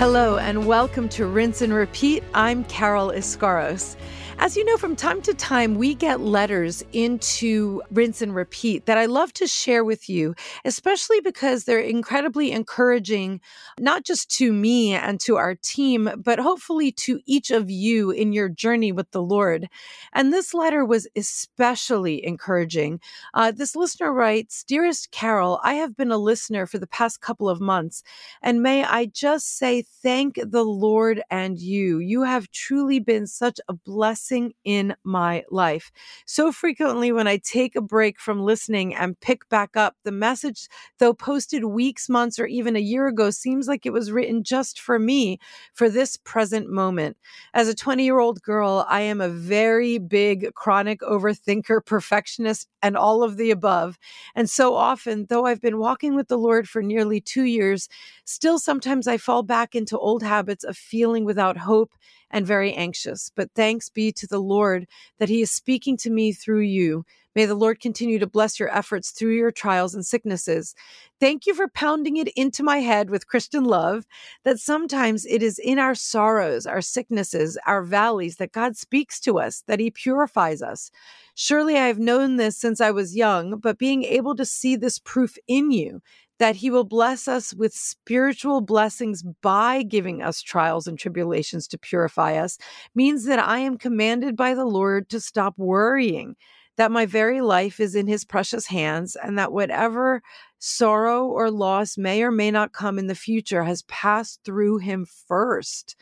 Hello, and welcome to Rinse and Repeat. I'm Carol Iscaros. As you know, from time to time, we get letters into Rinse and Repeat that I love to share with you, especially because they're incredibly encouraging, not just to me and to our team, but hopefully to each of you in your journey with the Lord. And this letter was especially encouraging. Uh, this listener writes Dearest Carol, I have been a listener for the past couple of months, and may I just say thank the Lord and you. You have truly been such a blessing in my life. So frequently, when I take a break from listening and pick back up, the message, though posted weeks, months, or even a year ago, seems like it was written just for me for this present moment. As a 20 year old girl, I am a very big chronic overthinker, perfectionist, and all of the above. And so often, though I've been walking with the Lord for nearly two years, still sometimes I fall back into old habits of feeling without hope and very anxious. But thanks be to the Lord that He is speaking to me through you. May the Lord continue to bless your efforts through your trials and sicknesses. Thank you for pounding it into my head with Christian love that sometimes it is in our sorrows, our sicknesses, our valleys that God speaks to us, that He purifies us. Surely I have known this since I was young, but being able to see this proof in you that he will bless us with spiritual blessings by giving us trials and tribulations to purify us means that I am commanded by the Lord to stop worrying, that my very life is in his precious hands, and that whatever sorrow or loss may or may not come in the future has passed through him first.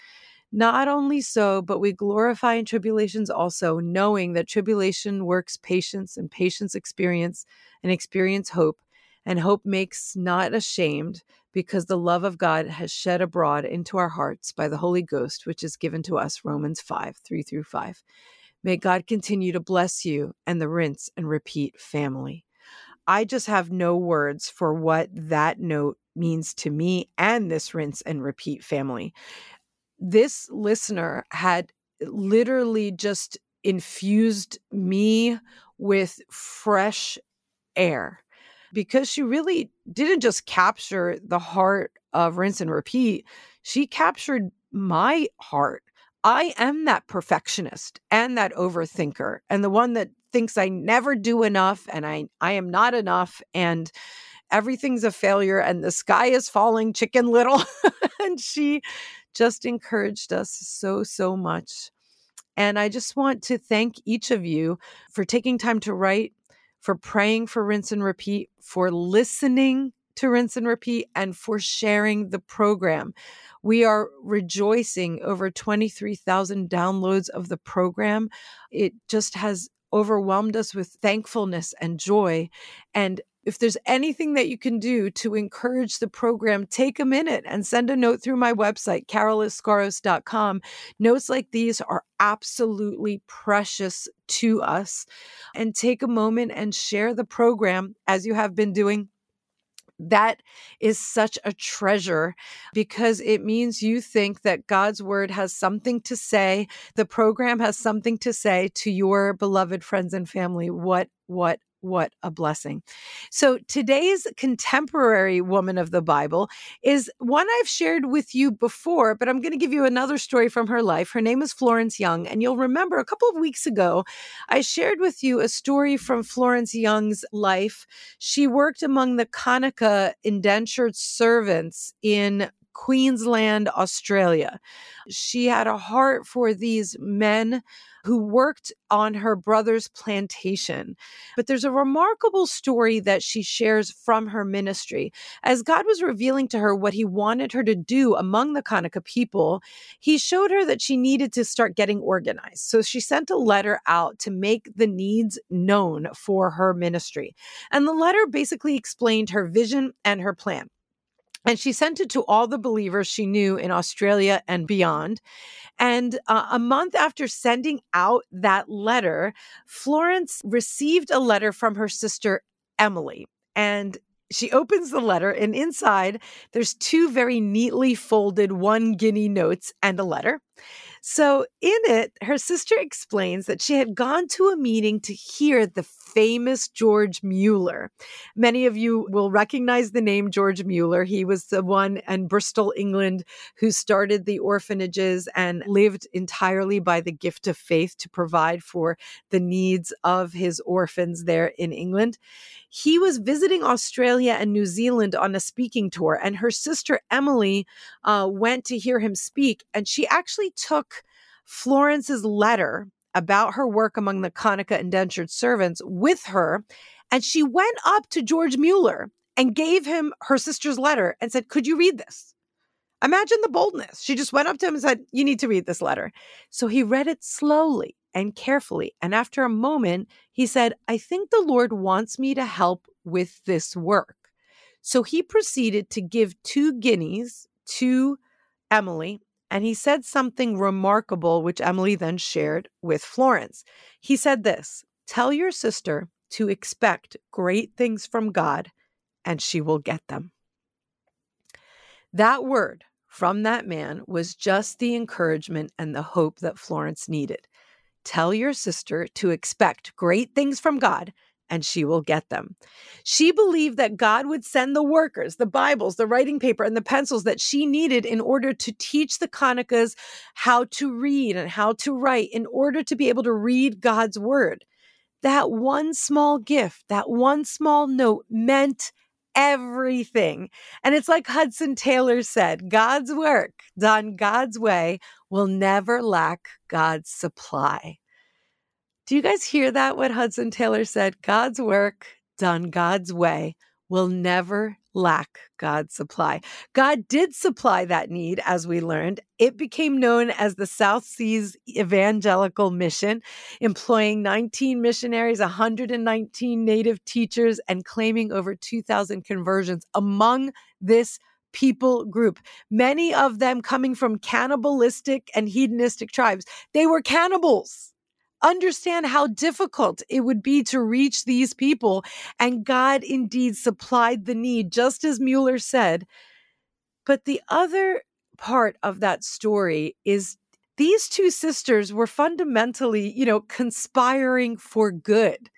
Not only so, but we glorify in tribulations also, knowing that tribulation works patience, and patience experience, and experience hope and hope makes not ashamed because the love of God has shed abroad into our hearts by the Holy Ghost, which is given to us. Romans 5 3 through 5. May God continue to bless you and the rinse and repeat family. I just have no words for what that note means to me and this rinse and repeat family. This listener had literally just infused me with fresh air because she really didn't just capture the heart of rinse and repeat, she captured my heart. I am that perfectionist and that overthinker and the one that thinks I never do enough and I I am not enough and everything's a failure and the sky is falling chicken little and she just encouraged us so so much. And I just want to thank each of you for taking time to write for praying for rinse and repeat, for listening to rinse and repeat, and for sharing the program. We are rejoicing over 23,000 downloads of the program. It just has overwhelmed us with thankfulness and joy. And if there's anything that you can do to encourage the program, take a minute and send a note through my website, caroliscaros.com. Notes like these are absolutely precious to us. And take a moment and share the program as you have been doing that is such a treasure because it means you think that God's word has something to say. The program has something to say to your beloved friends and family. What, what what a blessing. So today's contemporary woman of the Bible is one I've shared with you before, but I'm going to give you another story from her life. Her name is Florence Young. And you'll remember a couple of weeks ago, I shared with you a story from Florence Young's life. She worked among the Kanaka indentured servants in Queensland, Australia. She had a heart for these men who worked on her brother's plantation. But there's a remarkable story that she shares from her ministry. As God was revealing to her what he wanted her to do among the Kanaka people, he showed her that she needed to start getting organized. So she sent a letter out to make the needs known for her ministry. And the letter basically explained her vision and her plan. And she sent it to all the believers she knew in Australia and beyond. And uh, a month after sending out that letter, Florence received a letter from her sister, Emily. And she opens the letter, and inside there's two very neatly folded one guinea notes and a letter. So, in it, her sister explains that she had gone to a meeting to hear the famous George Mueller. Many of you will recognize the name George Mueller. He was the one in Bristol, England, who started the orphanages and lived entirely by the gift of faith to provide for the needs of his orphans there in England. He was visiting Australia and New Zealand on a speaking tour, and her sister Emily uh, went to hear him speak, and she actually took Florence's letter about her work among the Kanaka indentured servants with her. And she went up to George Mueller and gave him her sister's letter and said, Could you read this? Imagine the boldness. She just went up to him and said, You need to read this letter. So he read it slowly and carefully. And after a moment, he said, I think the Lord wants me to help with this work. So he proceeded to give two guineas to Emily and he said something remarkable, which Emily then shared with Florence. He said this Tell your sister to expect great things from God, and she will get them. That word from that man was just the encouragement and the hope that Florence needed. Tell your sister to expect great things from God, and she will get them. She believed that God would send the workers, the Bibles, the writing paper, and the pencils that she needed in order to teach the Kanakas how to read and how to write in order to be able to read God's word. That one small gift, that one small note meant everything. And it's like Hudson Taylor said God's work done God's way will never lack God's supply. Do you guys hear that? What Hudson Taylor said? God's work done God's way will never lack God's supply. God did supply that need, as we learned. It became known as the South Seas Evangelical Mission, employing 19 missionaries, 119 native teachers, and claiming over 2,000 conversions among this people group, many of them coming from cannibalistic and hedonistic tribes. They were cannibals understand how difficult it would be to reach these people. And God indeed supplied the need, just as Mueller said. But the other part of that story is these two sisters were fundamentally, you know, conspiring for good.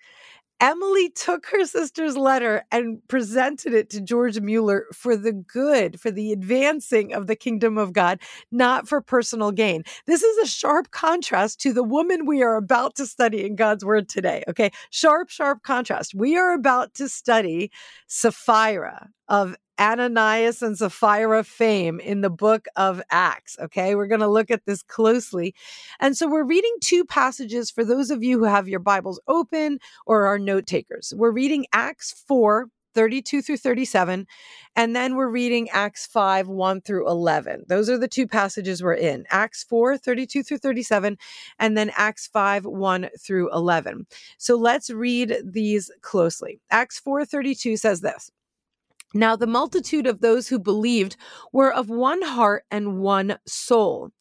Emily took her sister's letter and presented it to George Mueller for the good, for the advancing of the kingdom of God, not for personal gain. This is a sharp contrast to the woman we are about to study in God's word today. Okay. Sharp, sharp contrast. We are about to study Sapphira of Ananias and Sapphira fame in the book of Acts. Okay, we're going to look at this closely. And so we're reading two passages for those of you who have your Bibles open or are note takers. We're reading Acts 4. 32 through 37. And then we're reading Acts 5, 1 through 11. Those are the two passages we're in Acts 4, 32 through 37, and then Acts 5, 1 through 11. So let's read these closely. Acts 4, 32 says this. Now, the multitude of those who believed were of one heart and one soul.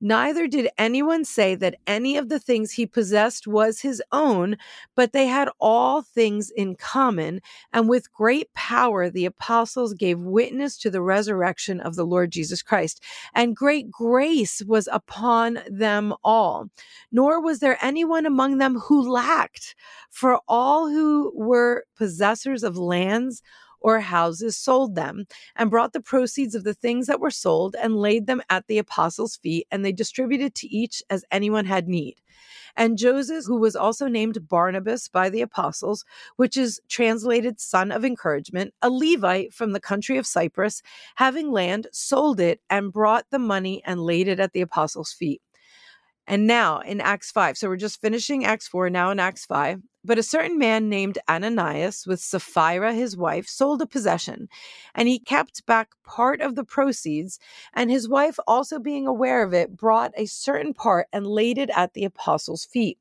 Neither did anyone say that any of the things he possessed was his own, but they had all things in common. And with great power, the apostles gave witness to the resurrection of the Lord Jesus Christ. And great grace was upon them all. Nor was there anyone among them who lacked, for all who were possessors of lands or houses sold them and brought the proceeds of the things that were sold and laid them at the apostles' feet, and they distributed to each as anyone had need. And Joseph, who was also named Barnabas by the apostles, which is translated son of encouragement, a Levite from the country of Cyprus, having land, sold it and brought the money and laid it at the apostles' feet. And now in Acts 5, so we're just finishing Acts 4, now in Acts 5. But a certain man named Ananias, with Sapphira his wife, sold a possession, and he kept back part of the proceeds. And his wife, also being aware of it, brought a certain part and laid it at the apostles' feet.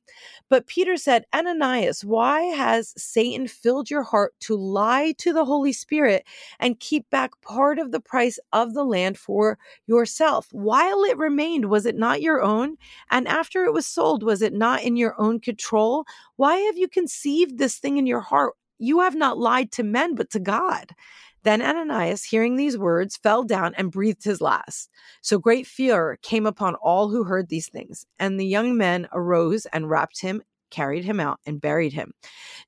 But Peter said, Ananias, why has Satan filled your heart to lie to the Holy Spirit and keep back part of the price of the land for yourself? While it remained, was it not your own? And after it was sold, was it not in your own control? Why have you conceived this thing in your heart? You have not lied to men, but to God. Then Ananias, hearing these words, fell down and breathed his last. So great fear came upon all who heard these things. And the young men arose and wrapped him carried him out, and buried him.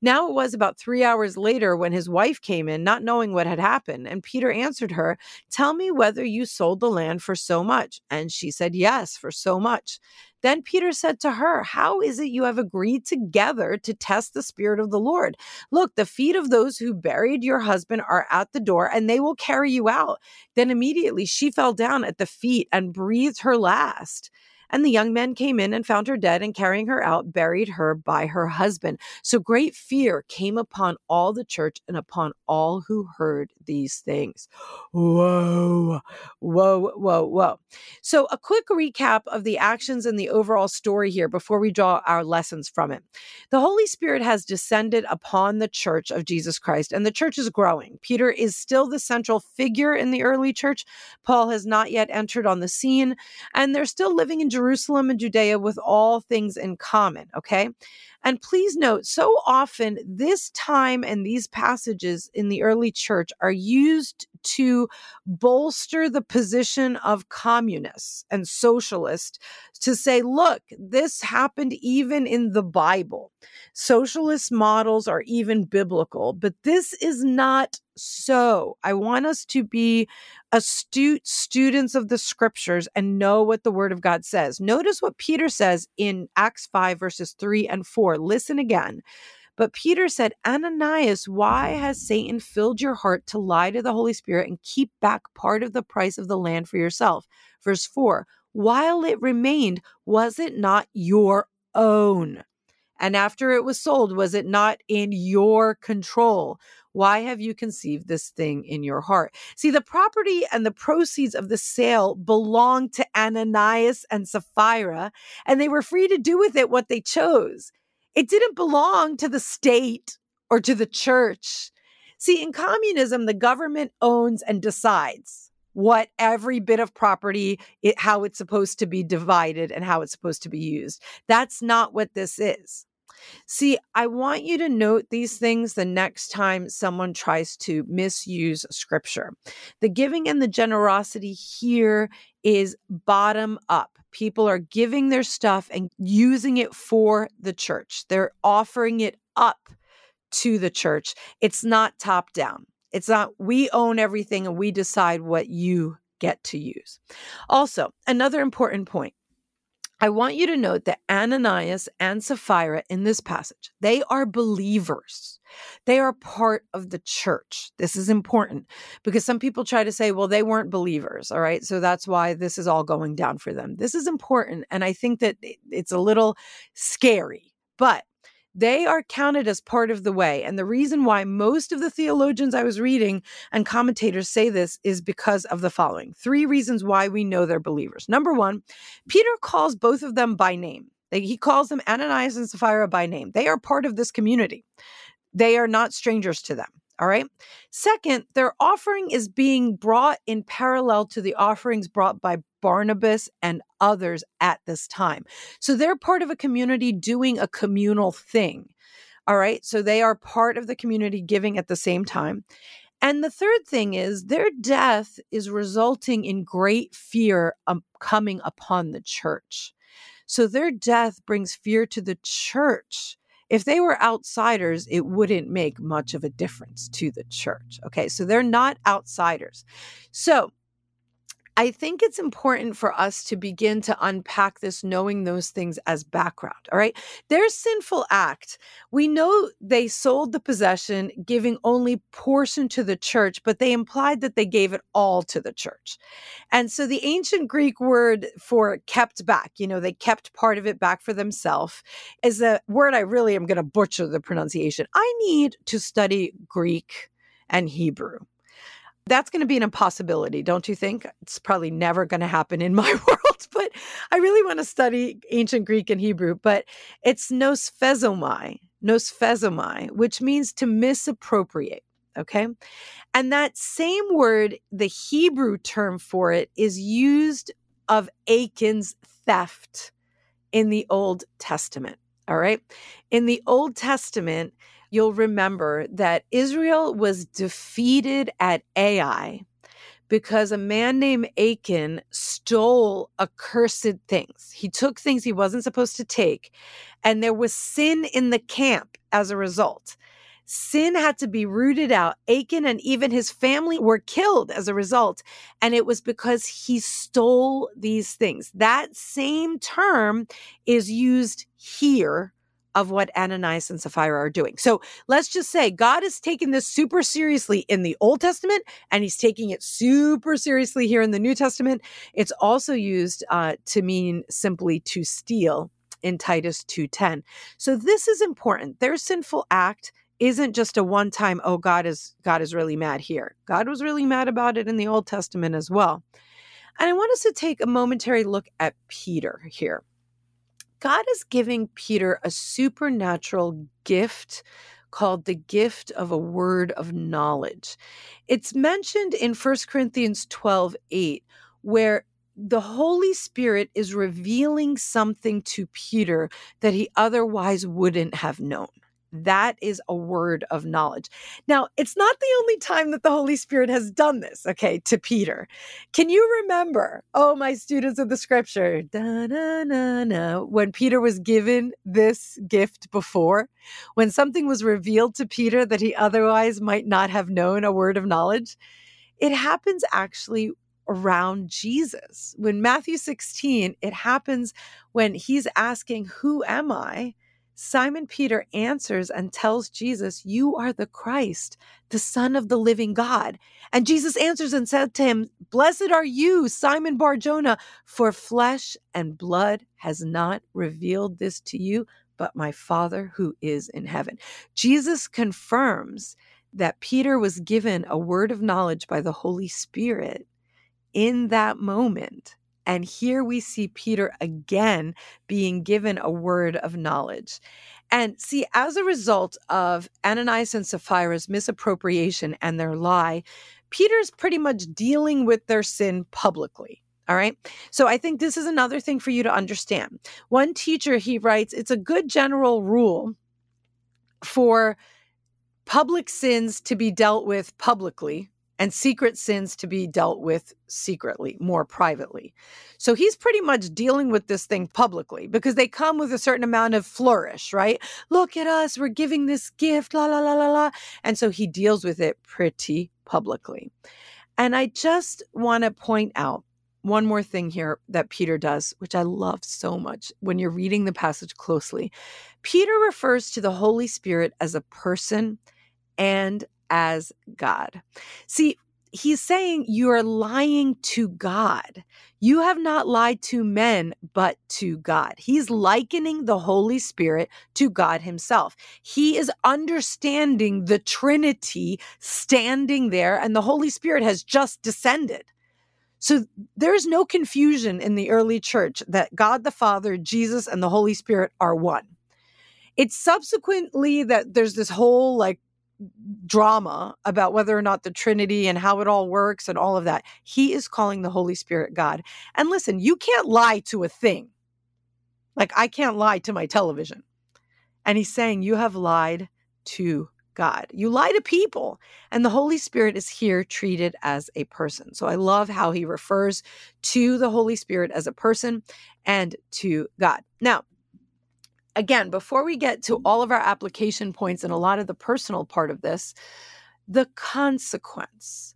Now it was about three hours later when his wife came in, not knowing what had happened. And Peter answered her, Tell me whether you sold the land for so much. And she said, Yes, for so much. Then Peter said to her, How is it you have agreed together to test the Spirit of the Lord? Look, the feet of those who buried your husband are at the door, and they will carry you out. Then immediately she fell down at the feet and breathed her last. And the young men came in and found her dead and carrying her out, buried her by her husband. So great fear came upon all the church and upon all who heard these things. Whoa, whoa, whoa, whoa. So, a quick recap of the actions and the overall story here before we draw our lessons from it. The Holy Spirit has descended upon the church of Jesus Christ, and the church is growing. Peter is still the central figure in the early church. Paul has not yet entered on the scene, and they're still living in Jerusalem and Judea with all things in common. Okay. And please note, so often this time and these passages in the early church are used to bolster the position of communists and socialists to say, look, this happened even in the Bible. Socialist models are even biblical, but this is not so. I want us to be astute students of the scriptures and know what the word of God says. Notice what Peter says in Acts 5, verses 3 and 4. Listen again. But Peter said, Ananias, why has Satan filled your heart to lie to the Holy Spirit and keep back part of the price of the land for yourself? Verse 4 While it remained, was it not your own? And after it was sold, was it not in your control? Why have you conceived this thing in your heart? See, the property and the proceeds of the sale belonged to Ananias and Sapphira, and they were free to do with it what they chose. It didn't belong to the state or to the church. See, in communism, the government owns and decides what every bit of property, it, how it's supposed to be divided and how it's supposed to be used. That's not what this is. See, I want you to note these things the next time someone tries to misuse scripture. The giving and the generosity here is bottom up. People are giving their stuff and using it for the church. They're offering it up to the church. It's not top down. It's not we own everything and we decide what you get to use. Also, another important point I want you to note that Ananias and Sapphira in this passage, they are believers. They are part of the church. This is important because some people try to say, well, they weren't believers. All right. So that's why this is all going down for them. This is important. And I think that it's a little scary, but they are counted as part of the way. And the reason why most of the theologians I was reading and commentators say this is because of the following three reasons why we know they're believers. Number one, Peter calls both of them by name. He calls them Ananias and Sapphira by name. They are part of this community. They are not strangers to them. All right. Second, their offering is being brought in parallel to the offerings brought by Barnabas and others at this time. So they're part of a community doing a communal thing. All right. So they are part of the community giving at the same time. And the third thing is their death is resulting in great fear um, coming upon the church. So their death brings fear to the church if they were outsiders, it wouldn't make much of a difference to the church. Okay, so they're not outsiders. So I think it's important for us to begin to unpack this, knowing those things as background. All right. Their sinful act, we know they sold the possession, giving only portion to the church, but they implied that they gave it all to the church. And so the ancient Greek word for kept back, you know, they kept part of it back for themselves, is a word I really am going to butcher the pronunciation. I need to study Greek and Hebrew. That's going to be an impossibility, don't you think? It's probably never going to happen in my world, but I really want to study ancient Greek and Hebrew. But it's nosphezomai, nosphezomai, which means to misappropriate. Okay. And that same word, the Hebrew term for it, is used of Achan's theft in the Old Testament. All right. In the Old Testament, you'll remember that Israel was defeated at Ai because a man named Achan stole accursed things. He took things he wasn't supposed to take, and there was sin in the camp as a result. Sin had to be rooted out. Achan and even his family were killed as a result. And it was because he stole these things. That same term is used here of what Ananias and Sapphira are doing. So let's just say God is taking this super seriously in the Old Testament, and He's taking it super seriously here in the New Testament. It's also used uh, to mean simply to steal in Titus 2:10. So this is important. Their sinful act isn't just a one time oh god is god is really mad here god was really mad about it in the old testament as well and i want us to take a momentary look at peter here god is giving peter a supernatural gift called the gift of a word of knowledge it's mentioned in 1 corinthians 12 8 where the Holy Spirit is revealing something to Peter that he otherwise wouldn't have known. That is a word of knowledge. Now, it's not the only time that the Holy Spirit has done this, okay, to Peter. Can you remember, oh, my students of the scripture, when Peter was given this gift before? When something was revealed to Peter that he otherwise might not have known a word of knowledge? It happens actually around Jesus. When Matthew 16, it happens when he's asking, Who am I? Simon Peter answers and tells Jesus, You are the Christ, the Son of the living God. And Jesus answers and said to him, Blessed are you, Simon Barjona, for flesh and blood has not revealed this to you, but my Father who is in heaven. Jesus confirms that Peter was given a word of knowledge by the Holy Spirit in that moment and here we see Peter again being given a word of knowledge. And see, as a result of Ananias and Sapphira's misappropriation and their lie, Peter's pretty much dealing with their sin publicly. All right. So I think this is another thing for you to understand. One teacher, he writes, it's a good general rule for public sins to be dealt with publicly and secret sins to be dealt with secretly, more privately. So he's pretty much dealing with this thing publicly because they come with a certain amount of flourish, right? Look at us, we're giving this gift, la, la, la, la, la. And so he deals with it pretty publicly. And I just want to point out one more thing here that Peter does, which I love so much when you're reading the passage closely. Peter refers to the Holy Spirit as a person and as God. See, he's saying you are lying to God. You have not lied to men, but to God. He's likening the Holy Spirit to God Himself. He is understanding the Trinity standing there, and the Holy Spirit has just descended. So there's no confusion in the early church that God the Father, Jesus, and the Holy Spirit are one. It's subsequently that there's this whole like drama about whether or not the Trinity and how it all works and all of that. He is calling the Holy Spirit God. And listen, you can't lie to a thing. Like I can't lie to my television. And he's saying, You have lied to God. You lie to people. And the Holy Spirit is here treated as a person. So I love how he refers to the Holy Spirit as a person and to God. Now, again, before we get to mm-hmm. all of our application points and a lot of the personal part of this, the consequence.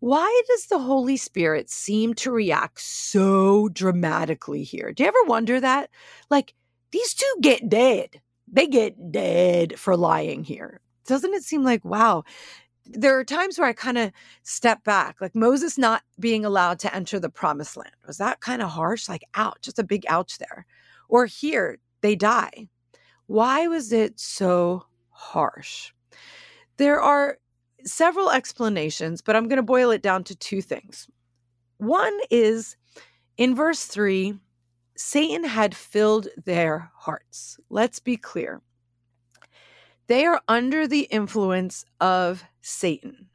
Why does the Holy Spirit seem to react so dramatically here? Do you ever wonder that? Like, these two get dead. They get dead for lying here. Doesn't it seem like, wow, there are times where I kind of step back, like Moses not being allowed to enter the promised land. Was that kind of harsh? Like, ouch, just a big ouch there. Or here, they die. Why was it so harsh? There are several explanations, but I'm going to boil it down to two things. One is in verse 3, Satan had filled their hearts. Let's be clear. They are under the influence of Satan.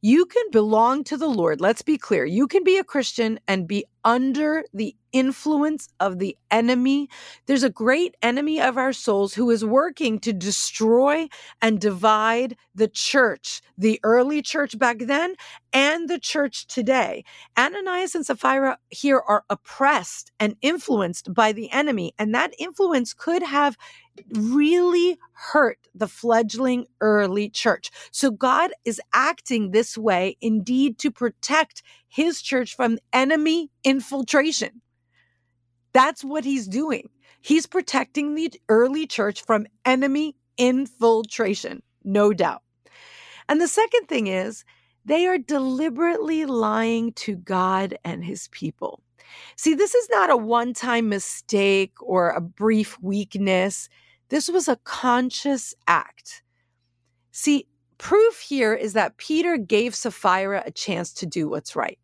You can belong to the Lord. Let's be clear. You can be a Christian and be under the influence of the enemy. There's a great enemy of our souls who is working to destroy and divide the church, the early church back then and the church today. Ananias and Sapphira here are oppressed and influenced by the enemy, and that influence could have really hurt the fledgling early church. So God is acting this way indeed to protect his church from enemy infiltration. That's what he's doing. He's protecting the early church from enemy infiltration, no doubt. And the second thing is, they are deliberately lying to God and his people. See, this is not a one time mistake or a brief weakness. This was a conscious act. See, proof here is that Peter gave Sapphira a chance to do what's right.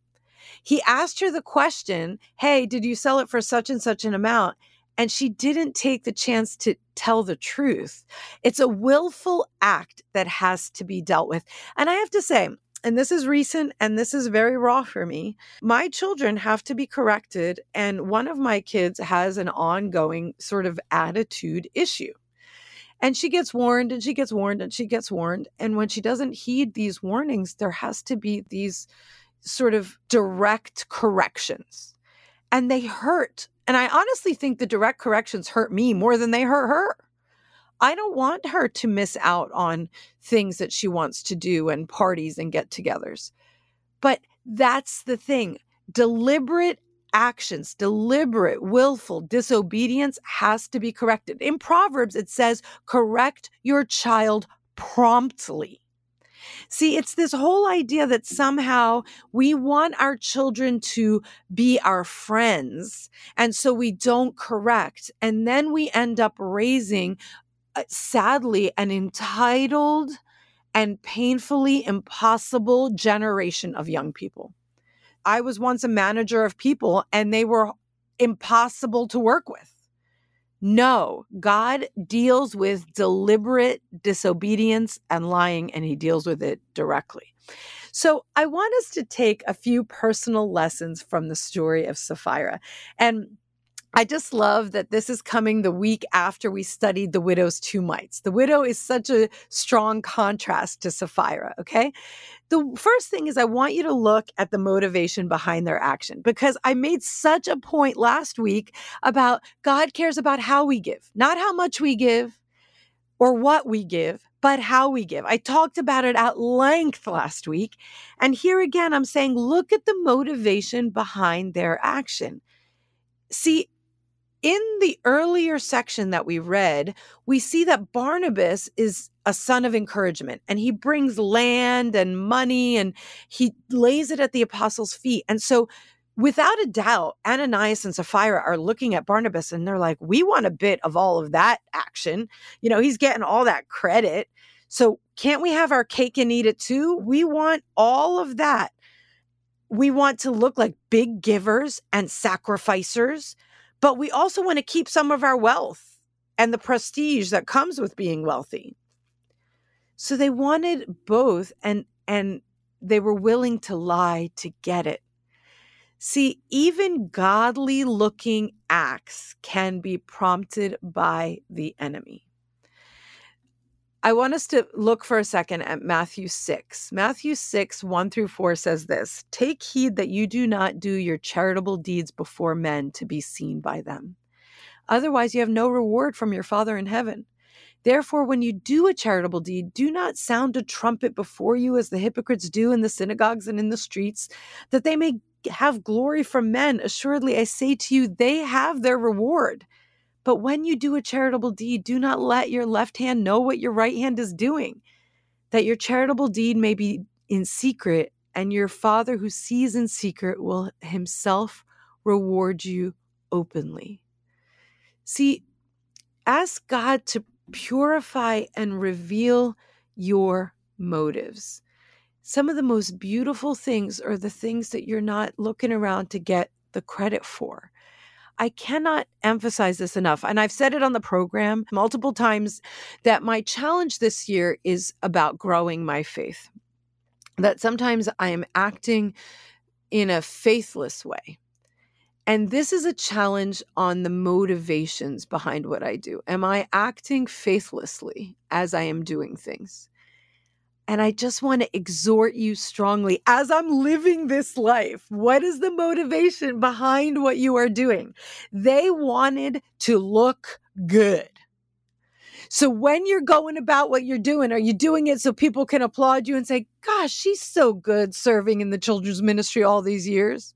He asked her the question, Hey, did you sell it for such and such an amount? And she didn't take the chance to tell the truth. It's a willful act that has to be dealt with. And I have to say, and this is recent and this is very raw for me. My children have to be corrected. And one of my kids has an ongoing sort of attitude issue. And she gets warned and she gets warned and she gets warned. And when she doesn't heed these warnings, there has to be these sort of direct corrections. And they hurt. And I honestly think the direct corrections hurt me more than they hurt her. I don't want her to miss out on things that she wants to do and parties and get togethers. But that's the thing deliberate actions, deliberate, willful disobedience has to be corrected. In Proverbs, it says, correct your child promptly. See, it's this whole idea that somehow we want our children to be our friends. And so we don't correct. And then we end up raising, Uh, sadly, an entitled and painfully impossible generation of young people. I was once a manager of people and they were impossible to work with. No, God deals with deliberate disobedience and lying, and he deals with it directly. So, I want us to take a few personal lessons from the story of Sapphira. And I just love that this is coming the week after we studied the widow's two mites. The widow is such a strong contrast to Sapphira, okay? The first thing is I want you to look at the motivation behind their action because I made such a point last week about God cares about how we give, not how much we give or what we give, but how we give. I talked about it at length last week. And here again, I'm saying, look at the motivation behind their action. See, in the earlier section that we read, we see that Barnabas is a son of encouragement and he brings land and money and he lays it at the apostles' feet. And so, without a doubt, Ananias and Sapphira are looking at Barnabas and they're like, we want a bit of all of that action. You know, he's getting all that credit. So, can't we have our cake and eat it too? We want all of that. We want to look like big givers and sacrificers but we also want to keep some of our wealth and the prestige that comes with being wealthy. So they wanted both and and they were willing to lie to get it. See, even godly looking acts can be prompted by the enemy. I want us to look for a second at Matthew 6. Matthew 6, 1 through 4 says this Take heed that you do not do your charitable deeds before men to be seen by them. Otherwise, you have no reward from your Father in heaven. Therefore, when you do a charitable deed, do not sound a trumpet before you as the hypocrites do in the synagogues and in the streets, that they may have glory from men. Assuredly, I say to you, they have their reward. But when you do a charitable deed, do not let your left hand know what your right hand is doing, that your charitable deed may be in secret, and your Father who sees in secret will himself reward you openly. See, ask God to purify and reveal your motives. Some of the most beautiful things are the things that you're not looking around to get the credit for. I cannot emphasize this enough. And I've said it on the program multiple times that my challenge this year is about growing my faith. That sometimes I am acting in a faithless way. And this is a challenge on the motivations behind what I do. Am I acting faithlessly as I am doing things? And I just want to exhort you strongly as I'm living this life. What is the motivation behind what you are doing? They wanted to look good. So when you're going about what you're doing, are you doing it so people can applaud you and say, gosh, she's so good serving in the children's ministry all these years?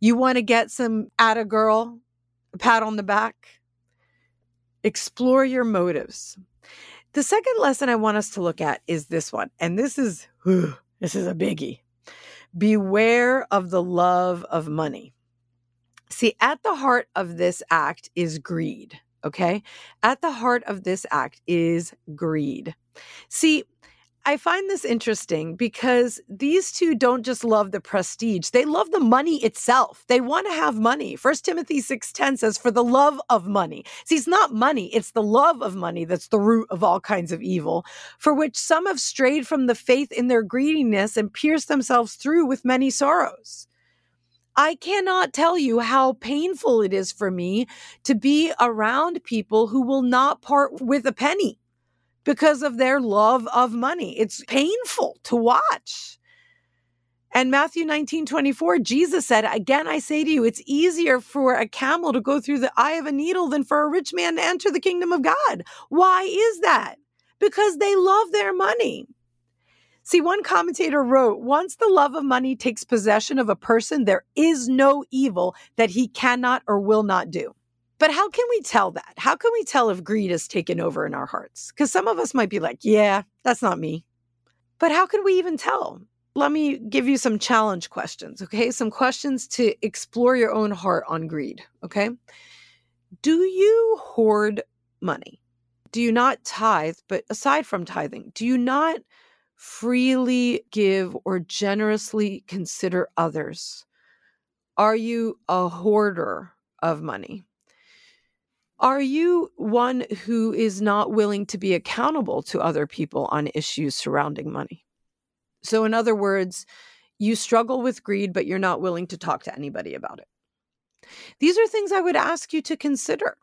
You want to get some at a girl, a pat on the back? Explore your motives. The second lesson I want us to look at is this one. And this is whew, this is a biggie. Beware of the love of money. See, at the heart of this act is greed. Okay. At the heart of this act is greed. See, I find this interesting because these two don't just love the prestige, they love the money itself. They want to have money. First Timothy 6:10 says for the love of money. See, it's not money, it's the love of money that's the root of all kinds of evil, for which some have strayed from the faith in their greediness and pierced themselves through with many sorrows. I cannot tell you how painful it is for me to be around people who will not part with a penny because of their love of money. It's painful to watch. And Matthew 19, 24, Jesus said, Again, I say to you, it's easier for a camel to go through the eye of a needle than for a rich man to enter the kingdom of God. Why is that? Because they love their money. See, one commentator wrote, once the love of money takes possession of a person, there is no evil that he cannot or will not do. But how can we tell that? How can we tell if greed has taken over in our hearts? Because some of us might be like, yeah, that's not me. But how can we even tell? Let me give you some challenge questions, okay? Some questions to explore your own heart on greed, okay? Do you hoard money? Do you not tithe? But aside from tithing, do you not freely give or generously consider others? Are you a hoarder of money? Are you one who is not willing to be accountable to other people on issues surrounding money? So, in other words, you struggle with greed, but you're not willing to talk to anybody about it. These are things I would ask you to consider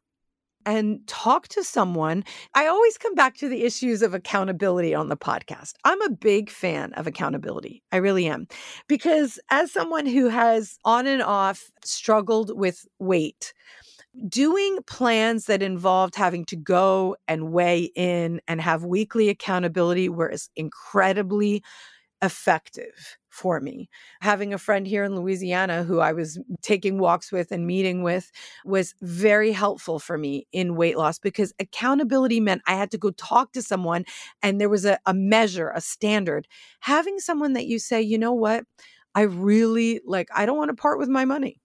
and talk to someone. I always come back to the issues of accountability on the podcast. I'm a big fan of accountability. I really am. Because as someone who has on and off struggled with weight, doing plans that involved having to go and weigh in and have weekly accountability was incredibly effective for me. Having a friend here in Louisiana who I was taking walks with and meeting with was very helpful for me in weight loss because accountability meant I had to go talk to someone and there was a, a measure, a standard. Having someone that you say, you know what? I really like, I don't want to part with my money.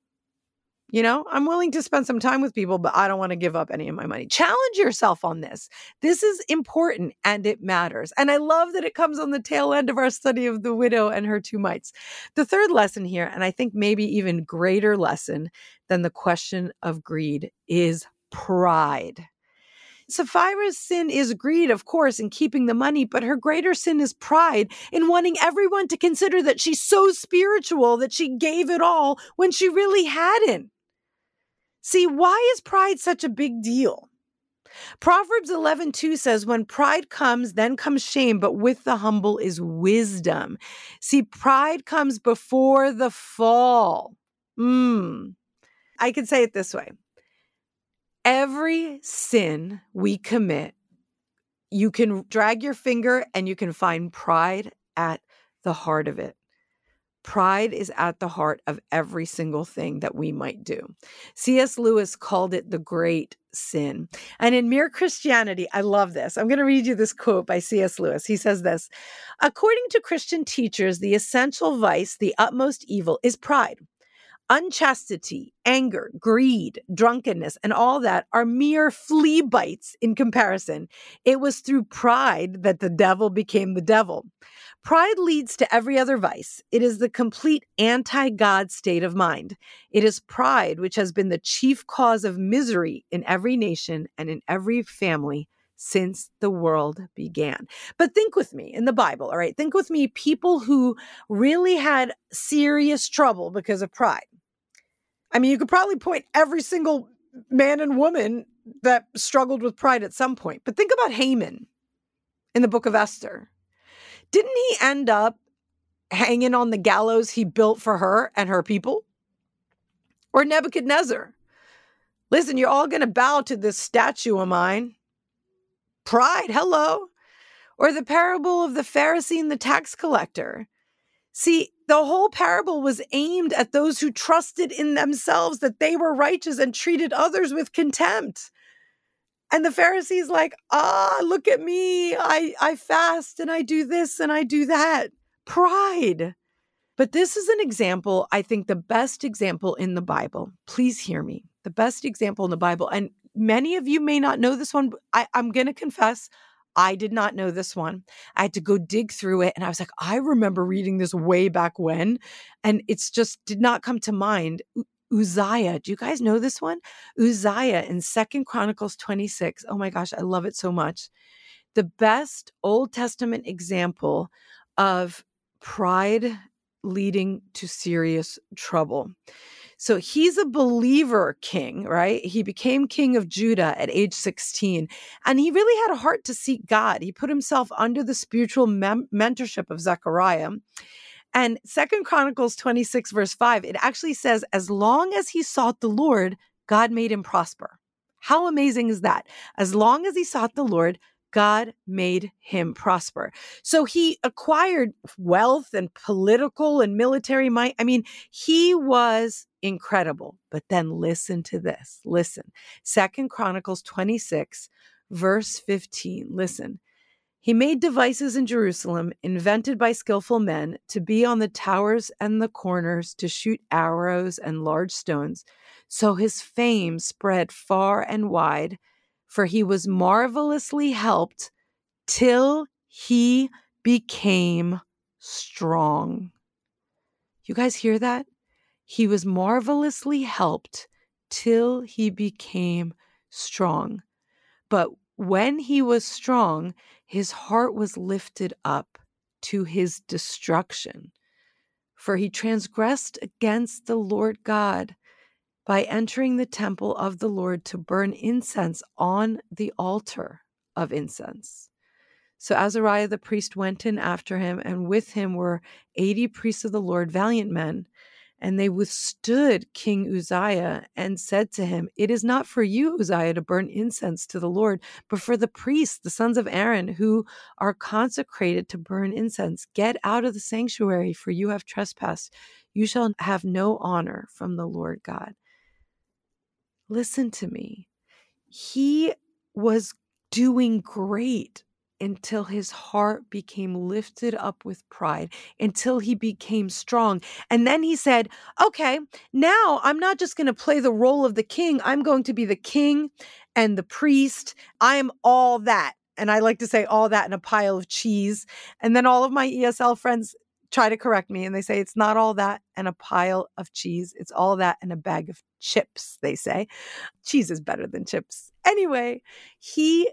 You know, I'm willing to spend some time with people, but I don't want to give up any of my money. Challenge yourself on this. This is important and it matters. And I love that it comes on the tail end of our study of the widow and her two mites. The third lesson here, and I think maybe even greater lesson than the question of greed, is pride. Sapphira's sin is greed, of course, in keeping the money, but her greater sin is pride in wanting everyone to consider that she's so spiritual that she gave it all when she really hadn't. See, why is pride such a big deal? Proverbs 11:2 says when pride comes then comes shame but with the humble is wisdom. See pride comes before the fall. Mm. I can say it this way. Every sin we commit you can drag your finger and you can find pride at the heart of it. Pride is at the heart of every single thing that we might do. C.S. Lewis called it the great sin. And in Mere Christianity, I love this. I'm going to read you this quote by C.S. Lewis. He says this According to Christian teachers, the essential vice, the utmost evil, is pride. Unchastity, anger, greed, drunkenness, and all that are mere flea bites in comparison. It was through pride that the devil became the devil. Pride leads to every other vice. It is the complete anti God state of mind. It is pride which has been the chief cause of misery in every nation and in every family since the world began. But think with me in the Bible, all right? Think with me people who really had serious trouble because of pride. I mean, you could probably point every single man and woman that struggled with pride at some point. But think about Haman in the book of Esther. Didn't he end up hanging on the gallows he built for her and her people? Or Nebuchadnezzar? Listen, you're all going to bow to this statue of mine. Pride, hello. Or the parable of the Pharisee and the tax collector. See, the whole parable was aimed at those who trusted in themselves that they were righteous and treated others with contempt. And the Pharisees like, "Ah, look at me. I I fast and I do this and I do that." Pride. But this is an example, I think the best example in the Bible. Please hear me. The best example in the Bible. And many of you may not know this one. I, I'm going to confess, I did not know this one. I had to go dig through it. And I was like, I remember reading this way back when. And it's just did not come to mind. Uzziah. Do you guys know this one? Uzziah in Second Chronicles 26. Oh my gosh, I love it so much. The best Old Testament example of pride leading to serious trouble. So he's a believer king, right? He became king of Judah at age 16, and he really had a heart to seek God. He put himself under the spiritual mem- mentorship of Zechariah. And Second Chronicles 26, verse 5, it actually says, as long as he sought the Lord, God made him prosper. How amazing is that? As long as he sought the Lord, God made him prosper. So he acquired wealth and political and military might. I mean, he was incredible. But then listen to this. Listen. Second Chronicles 26, verse 15. Listen. He made devices in Jerusalem, invented by skillful men, to be on the towers and the corners, to shoot arrows and large stones. So his fame spread far and wide for he was marvelously helped till he became strong. You guys hear that? He was marvelously helped till he became strong. But when he was strong, his heart was lifted up to his destruction. For he transgressed against the Lord God by entering the temple of the Lord to burn incense on the altar of incense. So Azariah the priest went in after him, and with him were 80 priests of the Lord, valiant men. And they withstood King Uzziah and said to him, It is not for you, Uzziah, to burn incense to the Lord, but for the priests, the sons of Aaron, who are consecrated to burn incense. Get out of the sanctuary, for you have trespassed. You shall have no honor from the Lord God listen to me. He was doing great until his heart became lifted up with pride, until he became strong. And then he said, Okay, now I'm not just going to play the role of the king, I'm going to be the king and the priest. I am all that. And I like to say all that in a pile of cheese. And then all of my ESL friends try to correct me and they say it's not all that and a pile of cheese. It's all that and a bag of chips, they say. Cheese is better than chips. Anyway, he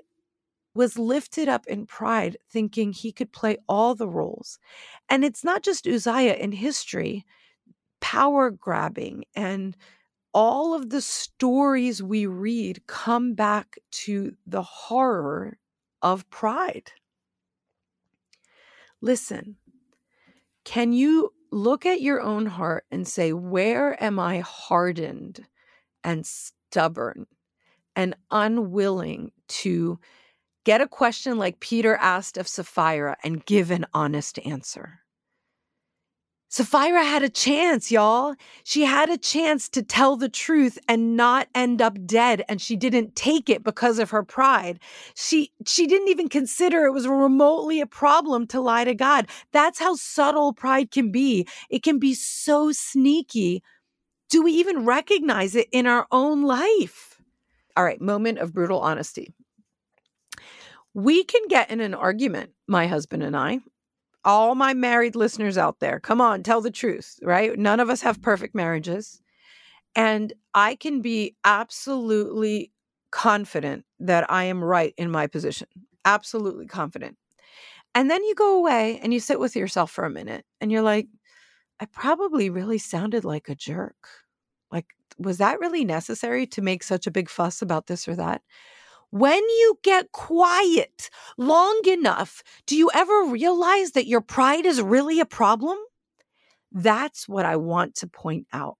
was lifted up in pride, thinking he could play all the roles. And it's not just Uzziah in history, power grabbing and all of the stories we read come back to the horror of pride. Listen, can you look at your own heart and say, Where am I hardened and stubborn and unwilling to get a question like Peter asked of Sapphira and give an honest answer? Sapphira had a chance, y'all. She had a chance to tell the truth and not end up dead and she didn't take it because of her pride. She she didn't even consider it was remotely a problem to lie to God. That's how subtle pride can be. It can be so sneaky. Do we even recognize it in our own life? All right, moment of brutal honesty. We can get in an argument, my husband and I, all my married listeners out there, come on, tell the truth, right? None of us have mm-hmm. perfect marriages. And I can be absolutely confident that I am right in my position. Absolutely confident. And then you go away and you sit with yourself for a minute and you're like, I probably really sounded like a jerk. Like, was that really necessary to make such a big fuss about this or that? When you get quiet long enough, do you ever realize that your pride is really a problem? That's what I want to point out.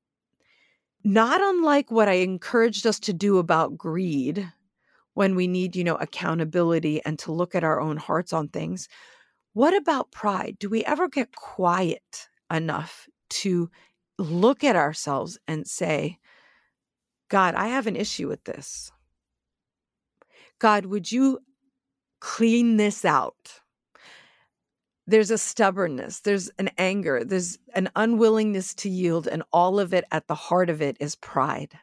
Not unlike what I encouraged us to do about greed when we need, you know, accountability and to look at our own hearts on things. What about pride? Do we ever get quiet enough to look at ourselves and say, God, I have an issue with this. God, would you clean this out? There's a stubbornness, there's an anger, there's an unwillingness to yield, and all of it at the heart of it is pride.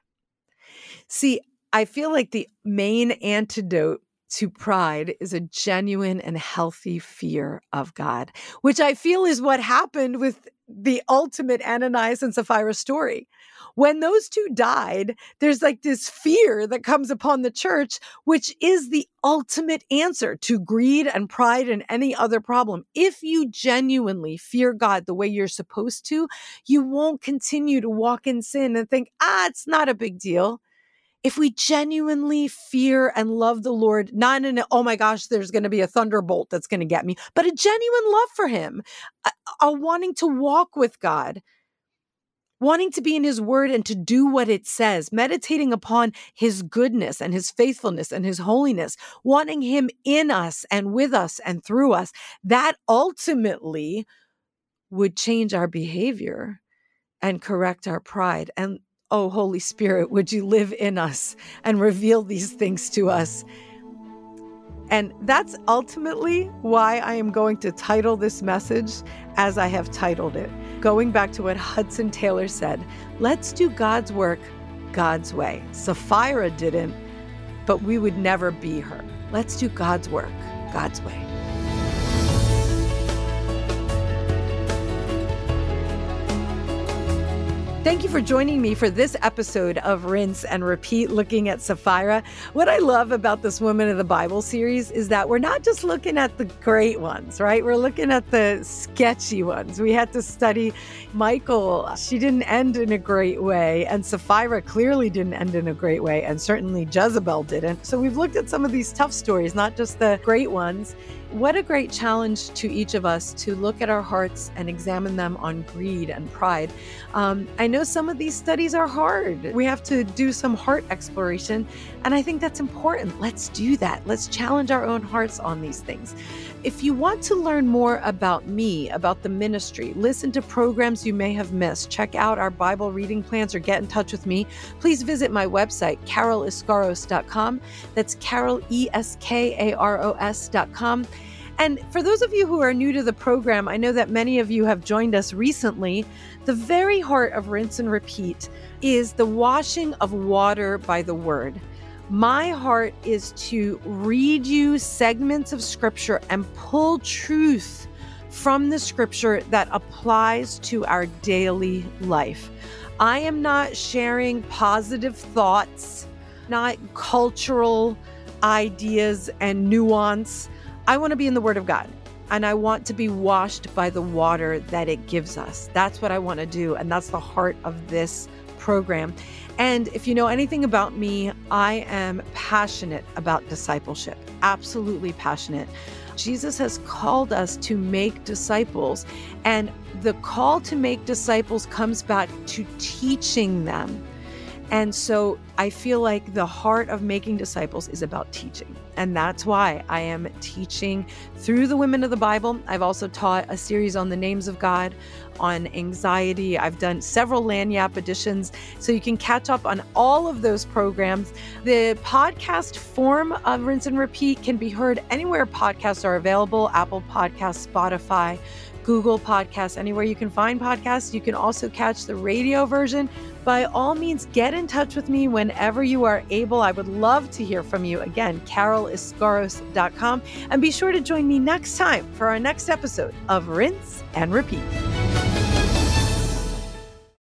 See, I feel like the main antidote to pride is a genuine and healthy fear of God, which I feel is what happened with the ultimate Ananias and Sapphira story. When those two died, there's like this fear that comes upon the church, which is the ultimate answer to greed and pride and any other problem. If you genuinely fear God the way you're supposed to, you won't continue to walk in sin and think, ah, it's not a big deal if we genuinely fear and love the Lord, not in a, oh my gosh, there's going to be a thunderbolt that's going to get me, but a genuine love for Him, a, a, wanting to walk with God, wanting to be in His Word and to do what it says, meditating upon His goodness and His faithfulness and His holiness, wanting Him in us and with us and through us, that ultimately would change our behavior and correct our pride. And Oh, Holy Spirit, would you live in us and reveal these things to us? And that's ultimately why I am going to title this message as I have titled it. Going back to what Hudson Taylor said let's do God's work God's way. Sapphira didn't, but we would never be her. Let's do God's work God's way. Thank you for joining me for this episode of Rinse and Repeat looking at Sapphira. What I love about this Women of the Bible series is that we're not just looking at the great ones, right? We're looking at the sketchy ones. We had to study Michal. She didn't end in a great way, and Sapphira clearly didn't end in a great way, and certainly Jezebel didn't. So we've looked at some of these tough stories, not just the great ones. What a great challenge to each of us to look at our hearts and examine them on greed and pride. Um, I know some of these studies are hard. We have to do some heart exploration, and I think that's important. Let's do that. Let's challenge our own hearts on these things. If you want to learn more about me, about the ministry, listen to programs you may have missed, check out our Bible reading plans, or get in touch with me, please visit my website, caroleskaros.com. That's Carol, E S K A R O S.com. And for those of you who are new to the program, I know that many of you have joined us recently. The very heart of Rinse and Repeat is the washing of water by the word. My heart is to read you segments of scripture and pull truth from the scripture that applies to our daily life. I am not sharing positive thoughts, not cultural ideas and nuance. I want to be in the Word of God and I want to be washed by the water that it gives us. That's what I want to do. And that's the heart of this program. And if you know anything about me, I am passionate about discipleship, absolutely passionate. Jesus has called us to make disciples, and the call to make disciples comes back to teaching them. And so I feel like the heart of making disciples is about teaching. And that's why I am teaching through the women of the Bible. I've also taught a series on the names of God, on anxiety. I've done several Lagniappe editions. So you can catch up on all of those programs. The podcast form of Rinse and Repeat can be heard anywhere podcasts are available Apple Podcasts, Spotify. Google Podcasts, anywhere you can find podcasts. You can also catch the radio version. By all means, get in touch with me whenever you are able. I would love to hear from you. Again, caroleskaros.com. And be sure to join me next time for our next episode of Rinse and Repeat.